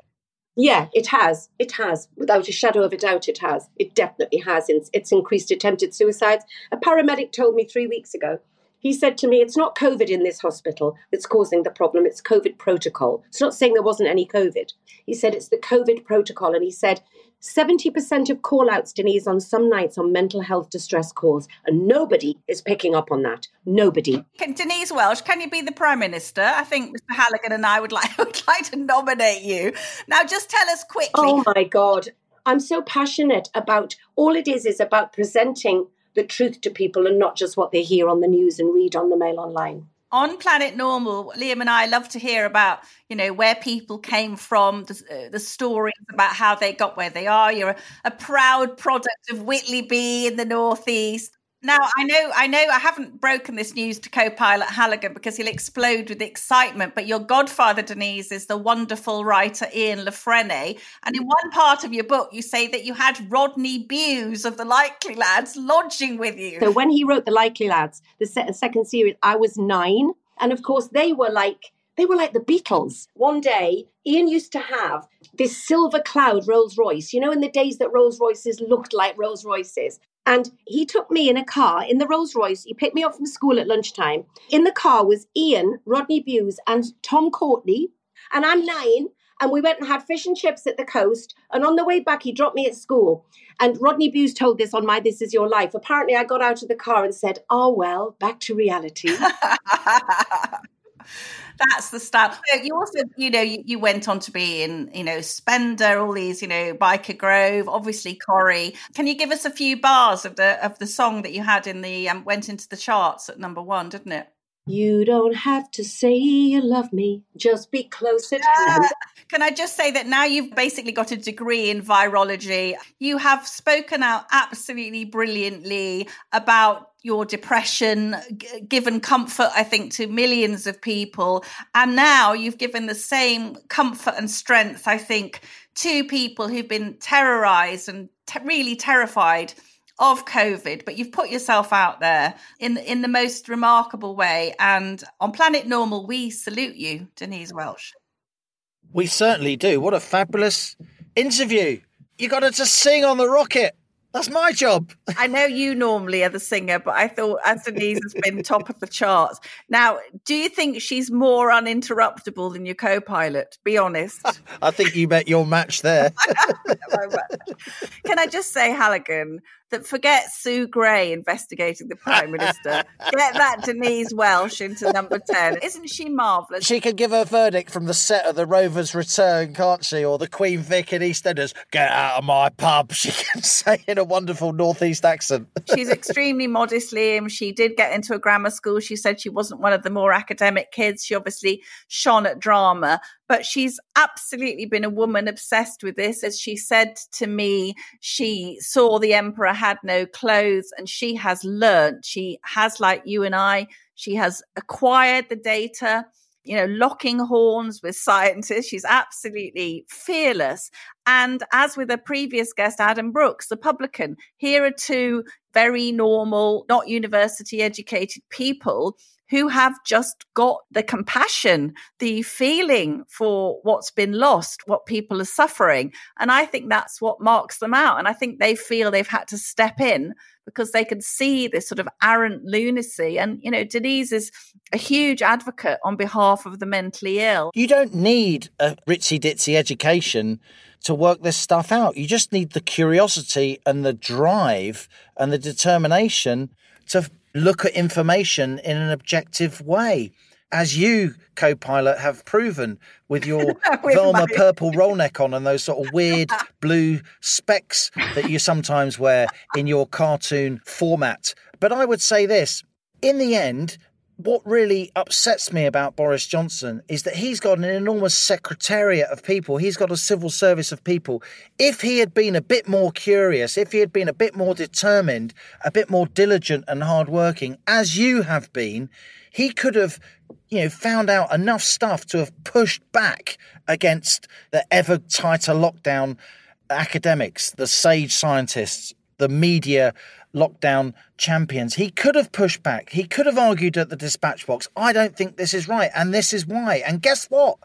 Yeah, it has. It has. Without a shadow of a doubt, it has. It definitely has. It's, it's increased attempted suicides. A paramedic told me three weeks ago. He said to me, It's not COVID in this hospital that's causing the problem, it's COVID protocol. It's not saying there wasn't any COVID. He said it's the COVID protocol. And he said 70% of call outs, Denise, on some nights on mental health distress calls, and nobody is picking up on that. Nobody. Can, Denise Welch, can you be the Prime Minister? I think Mr. Halligan and I would like would like to nominate you. Now, just tell us quickly. Oh my God. I'm so passionate about all it is is about presenting the truth to people and not just what they hear on the news and read on the mail online on Planet Normal, Liam and I love to hear about, you know, where people came from, the, uh, the stories about how they got where they are. You're a, a proud product of Whitley Bay in the Northeast. Now, I know, I know, I haven't broken this news to co-pilot Halligan because he'll explode with excitement. But your godfather, Denise, is the wonderful writer Ian La Frenais, and in one part of your book, you say that you had Rodney Bewes of the Likely Lads lodging with you. So when he wrote the Likely Lads, the second series, I was nine, and of course they were like they were like the Beatles. One day, Ian used to have this silver cloud Rolls Royce, you know, in the days that Rolls Royces looked like Rolls Royces. And he took me in a car in the Rolls Royce. He picked me up from school at lunchtime. In the car was Ian, Rodney Bewes, and Tom Courtenay. And I'm nine. And we went and had fish and chips at the coast. And on the way back, he dropped me at school. And Rodney Bewes told this on my This Is Your Life. Apparently, I got out of the car and said, Oh, well, back to reality. That's the style. You also, you know, you, you, went on to be in, you know, Spender, all these, you know, Byker Grove, obviously Corrie. Can you give us a few bars of the of the song that you had in the um, went into the charts at number one, didn't it? You don't have to say you love me, just be close at hand. Can I just say that now you've basically got a degree in virology? You have spoken out absolutely brilliantly about your depression, g- given comfort, I think, to millions of people. And now you've given the same comfort and strength, I think, to people who've been terrorized and te- really terrified of COVID, but you've put yourself out there in in the most remarkable way. And on Planet Normal, we salute you, Denise Welch. We certainly do. What a fabulous interview! You got her to sing on the rocket. That's my job. I know you normally are the singer, but I thought as Denise has been top of the charts. Now, do you think she's more uninterruptible than your co-pilot? Be honest. I think you met your match there. Can I just say, Halligan, that forget Sue Gray investigating the Prime Minister. Get that Denise Welch into number 10. Isn't she marvellous? She can give her verdict from the set of The Rover's Return, can't she? Or the Queen Vic in EastEnders. Get out of my pub, she can say in a wonderful Northeast accent. She's extremely modest, Liam. She did get into a grammar school. She said she wasn't one of the more academic kids. She obviously shone at drama, but she's absolutely been a woman obsessed with this. As she said to me, she saw the emperor had no clothes and she has learnt. She has, like you and I, she has acquired the data you know, locking horns with scientists. She's absolutely fearless. And as with a previous guest, Adam Brooks, the publican, here are two very normal, not university educated people who have just got the compassion, the feeling for what's been lost, what people are suffering. And I think that's what marks them out. And I think they feel they've had to step in because they can see this sort of arrant lunacy. And, you know, Denise is a huge advocate on behalf of the mentally ill. You don't need a ritzy ditzy education to work this stuff out. You just need the curiosity and the drive and the determination to look at information in an objective way. As you, co pilot, have proven with your with Velma my... purple roll neck on and those sort of weird blue specs that you sometimes wear in your cartoon format. But I would say this in the end, what really upsets me about Boris Johnson is that he's got an enormous secretariat of people. He's got a civil service of people. If he had been a bit more curious, if he had been a bit more determined, a bit more diligent and hardworking, as you have been, he could have, you know, found out enough stuff to have pushed back against the ever tighter lockdown academics, the sage scientists, the media lockdown champions. He could have pushed back. He could have argued at the dispatch box, I don't think this is right, and this is why. And guess what?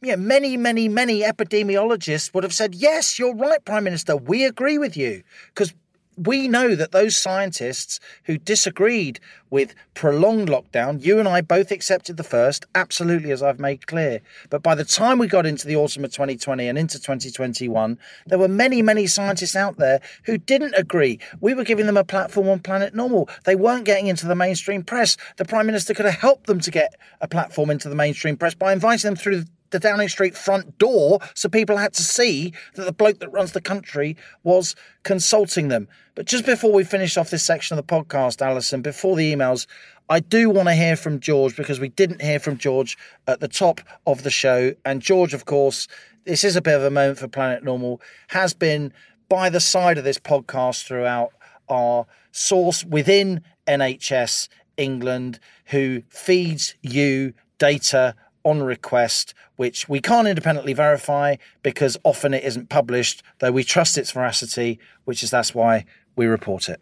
yeah, many, many, many epidemiologists would have said, yes, you're right, Prime Minister, we agree with you. Because we know that those scientists who disagreed with prolonged lockdown, you and I both accepted the first, absolutely, as I've made clear. But by the time we got into the autumn of 2020 and into 2021, there were many, many scientists out there who didn't agree. We were giving them a platform on Planet Normal. They weren't getting into the mainstream press. The Prime Minister could have helped them to get a platform into the mainstream press by inviting them through the Downing Street front door so people had to see that the bloke that runs the country was consulting them. But just before we finish off this section of the podcast, Alison, before the emails, I do want to hear from George because we didn't hear from George at the top of the show. And George, of course, this is a bit of a moment for Planet Normal, has been by the side of this podcast throughout our source within NHS England who feeds you data on request, which we can't independently verify because often it isn't published, though we trust its veracity, which is that's why we report it.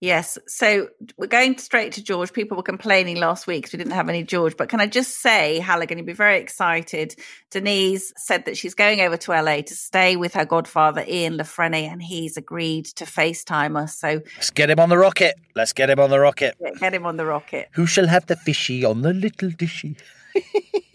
Yes. So we're going straight to George. People were complaining last week because we didn't have any George. But can I just say, Halligan, you'd be very excited. Denise said that she's going over to LA to stay with her godfather, Ian La and he's agreed to FaceTime us. So let's get him on the rocket. Let's get him on the rocket. Get him on the rocket. Who shall have the fishy on the little dishy?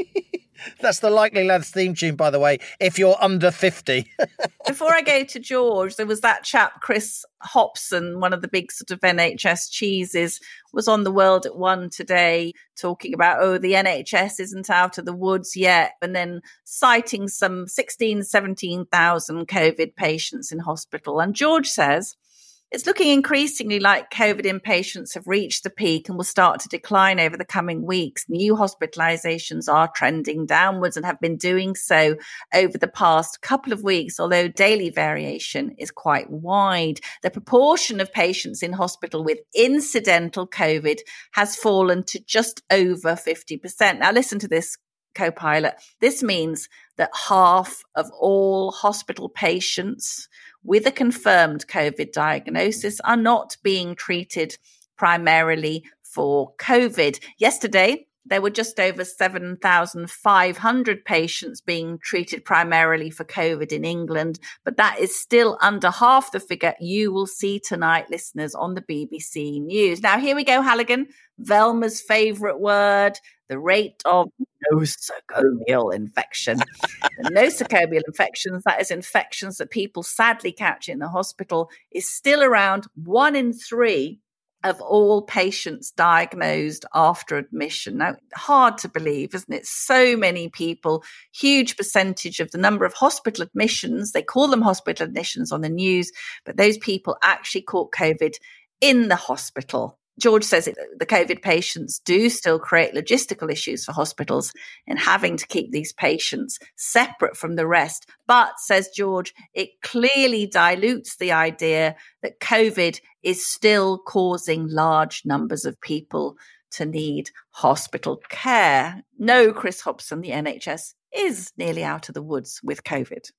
That's the Likely Lads theme tune, by the way, if you're under 50. Before I go to George, there was that chap, Chris Hopson, one of the big sort of NHS cheeses, was on the World at One today talking about, oh, the NHS isn't out of the woods yet. And then citing some 16, 17,000 COVID patients in hospital. And George says, it's looking increasingly like COVID inpatients have reached the peak and will start to decline over the coming weeks. New hospitalizations are trending downwards and have been doing so over the past couple of weeks, although daily variation is quite wide. The proportion of patients in hospital with incidental COVID has fallen to just over 50%. Now, listen to this co-pilot. This means that half of all hospital patients with a confirmed COVID diagnosis are not being treated primarily for COVID. Yesterday, there were just over 7,500 patients being treated primarily for COVID in England, but that is still under half the figure you will see tonight, listeners, on the BBC News. Now, here we go, Halligan. Velma's favourite word, the rate of nosocomial infection. the nosocomial infections, that is infections that people sadly catch in the hospital, is still around one in three of all patients diagnosed after admission. Now, hard to believe, isn't it? So many people, huge percentage of the number of hospital admissions, they call them hospital admissions on the news, but those people actually caught COVID in the hospital. George says it, the COVID patients do still create logistical issues for hospitals in having to keep these patients separate from the rest. But, says George, it clearly dilutes the idea that COVID is still causing large numbers of people to need hospital care. No, Chris Hopson, the NHS is nearly out of the woods with COVID.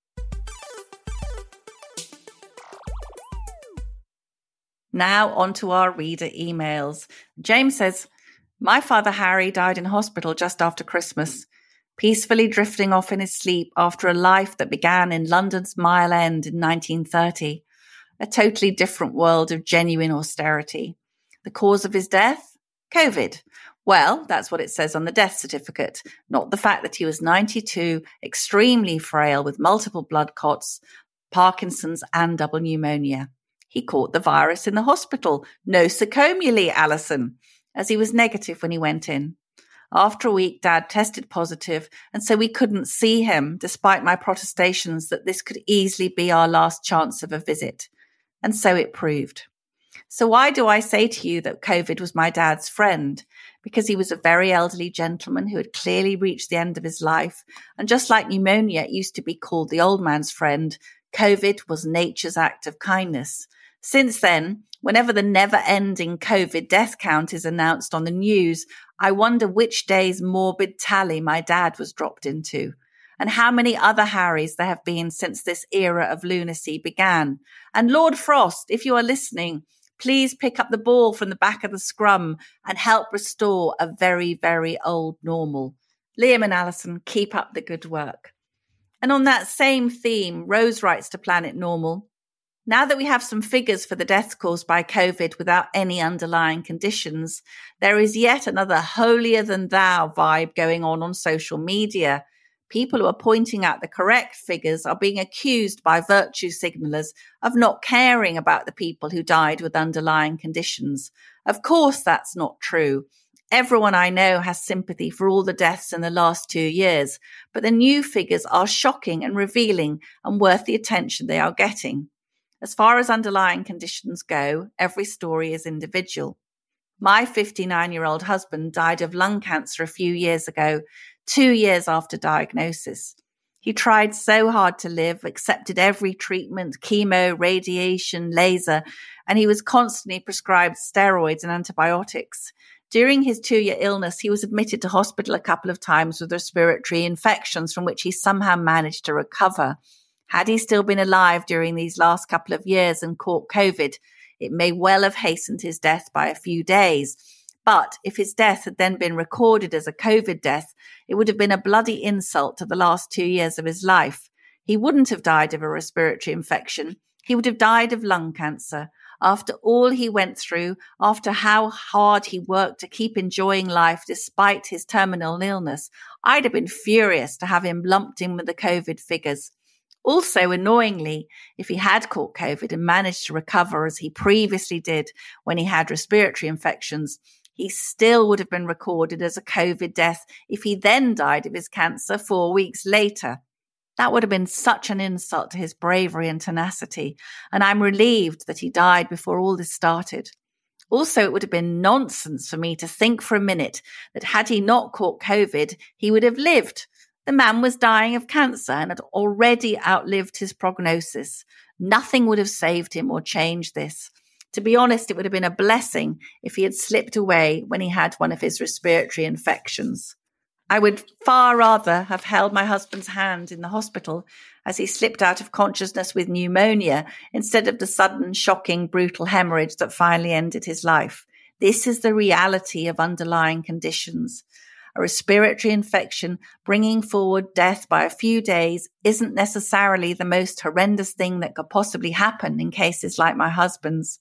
Now, on to our reader emails. James says, My father Harry died in hospital just after Christmas, peacefully drifting off in his sleep after a life that began in London's Mile End in 1930. A totally different world of genuine austerity. The cause of his death? COVID. Well, that's what it says on the death certificate, not the fact that he was 92, extremely frail with multiple blood clots, Parkinson's, and double pneumonia. He caught the virus in the hospital, No, nosocomially, Alison, as he was negative when he went in. After a week, Dad tested positive, and so we couldn't see him, despite my protestations that this could easily be our last chance of a visit. And so it proved. So, why do I say to you that COVID was my dad's friend? Because he was a very elderly gentleman who had clearly reached the end of his life. And just like pneumonia used to be called the old man's friend, COVID was nature's act of kindness. Since then, whenever the never ending COVID death count is announced on the news, I wonder which day's morbid tally my dad was dropped into and how many other Harrys there have been since this era of lunacy began. And Lord Frost, if you are listening, please pick up the ball from the back of the scrum and help restore a very, very old normal. Liam and Alison, keep up the good work. And on that same theme, Rose writes to Planet Normal now that we have some figures for the deaths caused by COVID without any underlying conditions, there is yet another holier than thou vibe going on on social media. People who are pointing out the correct figures are being accused by virtue signalers of not caring about the people who died with underlying conditions. Of course, that's not true. Everyone I know has sympathy for all the deaths in the last two years, but the new figures are shocking and revealing and worth the attention they are getting. As far as underlying conditions go, every story is individual. My 59 year old husband died of lung cancer a few years ago, two years after diagnosis. He tried so hard to live, accepted every treatment, chemo, radiation, laser, and he was constantly prescribed steroids and antibiotics. During his two year illness, he was admitted to hospital a couple of times with respiratory infections from which he somehow managed to recover. Had he still been alive during these last couple of years and caught COVID, it may well have hastened his death by a few days. But if his death had then been recorded as a COVID death, it would have been a bloody insult to the last two years of his life. He wouldn't have died of a respiratory infection. He would have died of lung cancer. After all he went through, after how hard he worked to keep enjoying life despite his terminal illness, I'd have been furious to have him lumped in with the COVID figures. Also, annoyingly, if he had caught COVID and managed to recover as he previously did when he had respiratory infections, he still would have been recorded as a COVID death if he then died of his cancer four weeks later. That would have been such an insult to his bravery and tenacity, and I'm relieved that he died before all this started. Also, it would have been nonsense for me to think for a minute that had he not caught COVID, he would have lived the man was dying of cancer and had already outlived his prognosis. Nothing would have saved him or changed this. To be honest, it would have been a blessing if he had slipped away when he had one of his respiratory infections. I would far rather have held my husband's hand in the hospital as he slipped out of consciousness with pneumonia instead of the sudden, shocking, brutal hemorrhage that finally ended his life. This is the reality of underlying conditions a respiratory infection bringing forward death by a few days isn't necessarily the most horrendous thing that could possibly happen in cases like my husband's.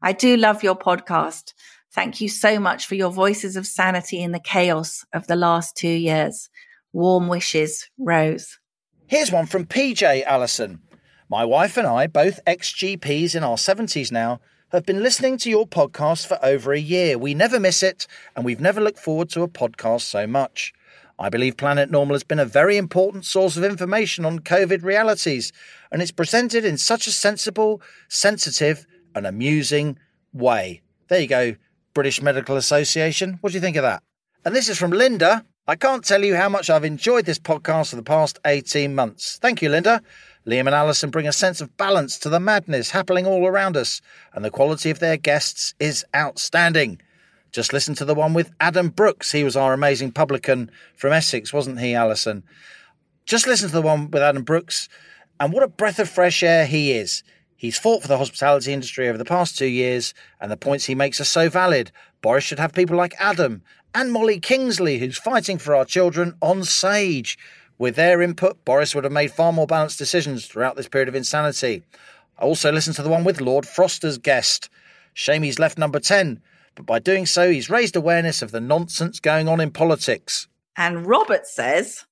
I do love your podcast. Thank you so much for your voices of sanity in the chaos of the last two years. Warm wishes, Rose. Here's one from PJ Allison. My wife and I, both ex GPs in our 70s now, have been listening to your podcast for over a year. We never miss it, and we've never looked forward to a podcast so much. I believe Planet Normal has been a very important source of information on COVID realities, and it's presented in such a sensible, sensitive, and amusing way. There you go, British Medical Association. What do you think of that? And this is from Linda. I can't tell you how much I've enjoyed this podcast for the past 18 months. Thank you, Linda. Liam and Alison bring a sense of balance to the madness happening all around us, and the quality of their guests is outstanding. Just listen to the one with Adam Brooks. He was our amazing publican from Essex, wasn't he, Alison? Just listen to the one with Adam Brooks, and what a breath of fresh air he is. He's fought for the hospitality industry over the past two years, and the points he makes are so valid. Boris should have people like Adam and Molly Kingsley, who's fighting for our children on Sage. With their input, Boris would have made far more balanced decisions throughout this period of insanity. I also listened to the one with Lord Froster's guest. Shame he's left number 10, but by doing so, he's raised awareness of the nonsense going on in politics. And Robert says,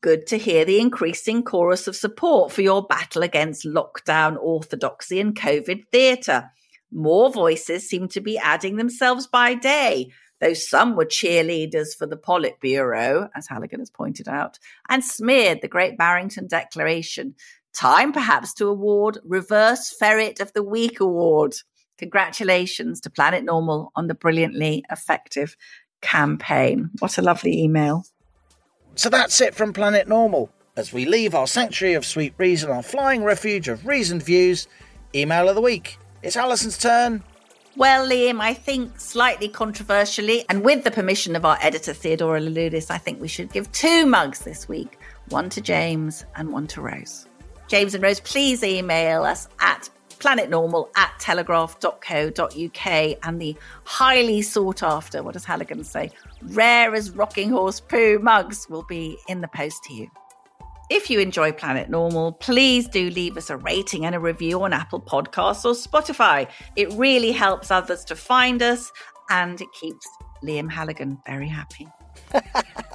Good to hear the increasing chorus of support for your battle against lockdown orthodoxy and COVID theatre. More voices seem to be adding themselves by day, though some were cheerleaders for the Politburo, as Halligan has pointed out, and smeared the Great Barrington Declaration. Time perhaps to award Reverse Ferret of the Week award. Congratulations to Planet Normal on the brilliantly effective campaign. What a lovely email. So that's it from Planet Normal. As we leave our sanctuary of sweet reason, our flying refuge of reasoned views, email of the week. It's Alison's turn. Well, Liam, I think slightly controversially, and with the permission of our editor Theodora Louloudis, I think we should give two mugs this week one to James and one to Rose. James and Rose, please email us at planetnormal at telegraph.co.uk and the highly sought after, what does Halligan say, rare as rocking horse poo mugs will be in the post to you. If you enjoy Planet Normal, please do leave us a rating and a review on Apple Podcasts or Spotify. It really helps others to find us and it keeps Liam Halligan very happy.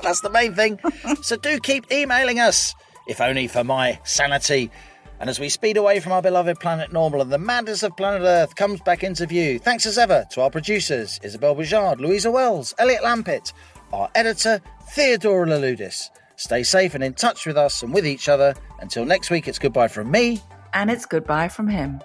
That's the main thing. so do keep emailing us, if only for my sanity. And as we speed away from our beloved planet Normal and the madness of planet Earth comes back into view, thanks as ever to our producers, Isabel Bouchard, Louisa Wells, Elliot Lampitt, our editor, Theodora Louloudis. Stay safe and in touch with us and with each other. Until next week, it's goodbye from me. And it's goodbye from him.